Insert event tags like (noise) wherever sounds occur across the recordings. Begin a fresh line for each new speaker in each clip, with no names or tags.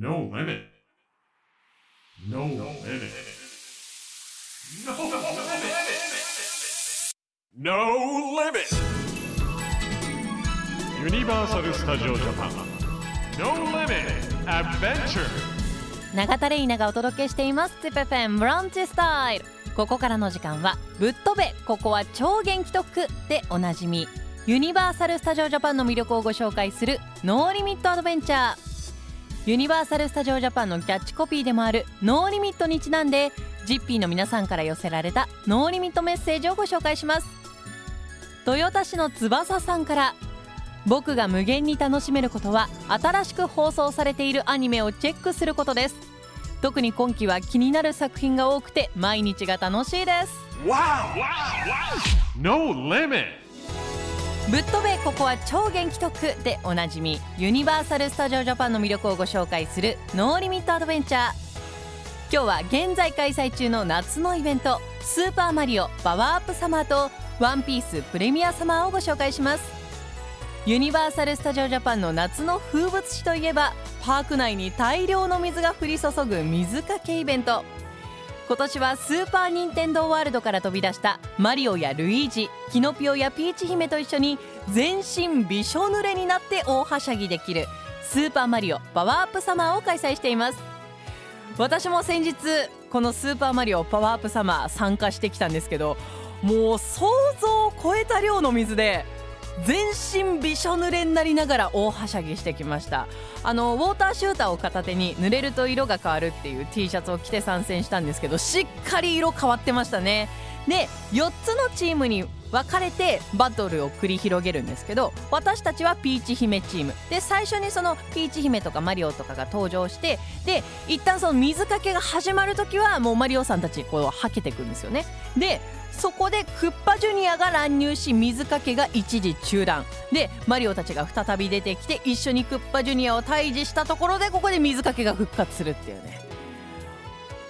No limit. No limit. No limit. No limit. Universal Studio Japan. No limit. Adventure.
永田レイナがお届けしていますテペペンブランチスタイルここからの時間はぶっ飛べここは超元気特区でおなじみユニバーサル・スタジオ・ジャパンの魅力をご紹介するノーリミット・アドベンチャーユニバーサル・スタジオ・ジャパンのキャッチコピーでもあるノーリミットにちなんでジッピーの皆さんから寄せられたノーリミットメッセージをご紹介します。豊田市の翼さんから僕が無限に楽しめることは新しく放送されているアニメをチェックすることです。特に今期は気になる作品が多くて毎日が楽しいです。
No limit.
ぶっ飛べここは超元気特区でおなじみユニバーサル・スタジオ・ジャパンの魅力をご紹介するノーリミット・アドベンチャー。今日は現在開催中の夏のイベントスーパーマリオパワーアップサマーとワンピースプレミアサマーをご紹介します。ユニバーサル・スタジオ・ジャパンの夏の風物詩といえばパーク内に大量の水が降り注ぐ水かけイベント。今年はスーパー・ニンテンドー・ワールドから飛び出したマリオやルイージキノピオやピーチ姫と一緒に全身びしょ濡れになって大はしゃぎできるスーパーマリオパワーアップサマーを開催しています。私も先日このスーパーマリオパワーアップサマー参加してきたんですけどもう想像を超えた量の水で全身びしょ濡れになりながら大はしゃぎしてきました。あのウォーターシューターを片手に濡れると色が変わるっていう T シャツを着て参戦したんですけどしっかり色変わってましたね。で4つのチームに分かれてバトルを繰り広げるんですけど私たちはピーチ姫チーム。で最初にそのピーチ姫とかマリオとかが登場してで一旦その水かけが始まる時はもうマリオさんたちこうはけていくんですよね。でそこでクッパジュニアが乱入し水かけが一時中断。でマリオたちが再び出てきて一緒にクッパジュニアを退治したところでここで水かけが復活するっていうね。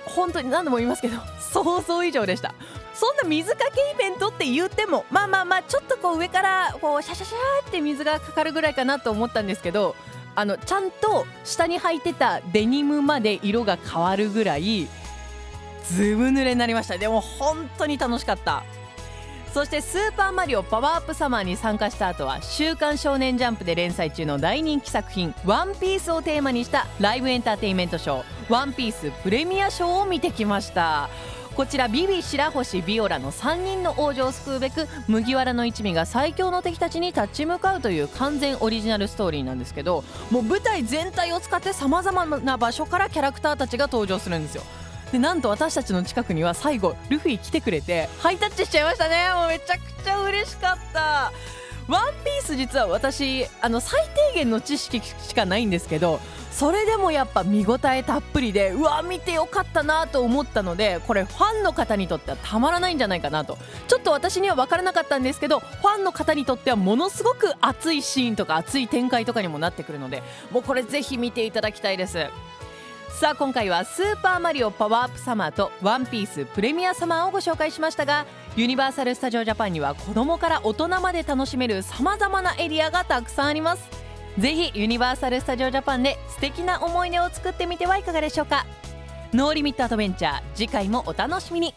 本当に何度も言いますけど (laughs) 想像以上でした。そんな水かけイベントって言ってもまあまあまあちょっとこう上からこうシャシャシャって水がかかるぐらいかなと思ったんですけどあのちゃんと下に履いてたデニムまで色が変わるぐらいずぶ濡れになりました。でも本当に楽しかった。そしてスーパーマリオパワーアップサマーに参加した後は週刊少年ジャンプで連載中の大人気作品ワンピースをテーマにしたライブエンターテインメントショーワンピースプレミアショーを見てきました。こちらビビ白星ビオラの3人の王女を救うべく麦わらの一味が最強の敵たちに立ち向かうという完全オリジナルストーリーなんですけどもう舞台全体を使ってさまざまな場所からキャラクターたちが登場するんですよ。でなんと私たちの近くには最後ルフィ来てくれてハイタッチしちゃいましたね。もうめちゃくちゃ嬉しかった。ワンピース実は私あの最低限の知識しかないんですけどそれでもやっぱ見応えたっぷりでうわ見てよかったなと思ったのでこれファンの方にとってはたまらないんじゃないかなと。ちょっと私には分からなかったんですけどファンの方にとってはものすごく熱いシーンとか熱い展開とかにもなってくるのでもうこれぜひ見ていただきたいです。さあ今回はスーパーマリオパワーアップサマーとワンピースプレミアサマーをご紹介しましたがユニバーサル・スタジオ・ジャパンには子どもから大人まで楽しめるさまざまなエリアがたくさんあります。是非ユニバーサル・スタジオ・ジャパンで素敵な思い出を作ってみてはいかがでしょうか。ノーリミットアドベンチャー次回もお楽しみに。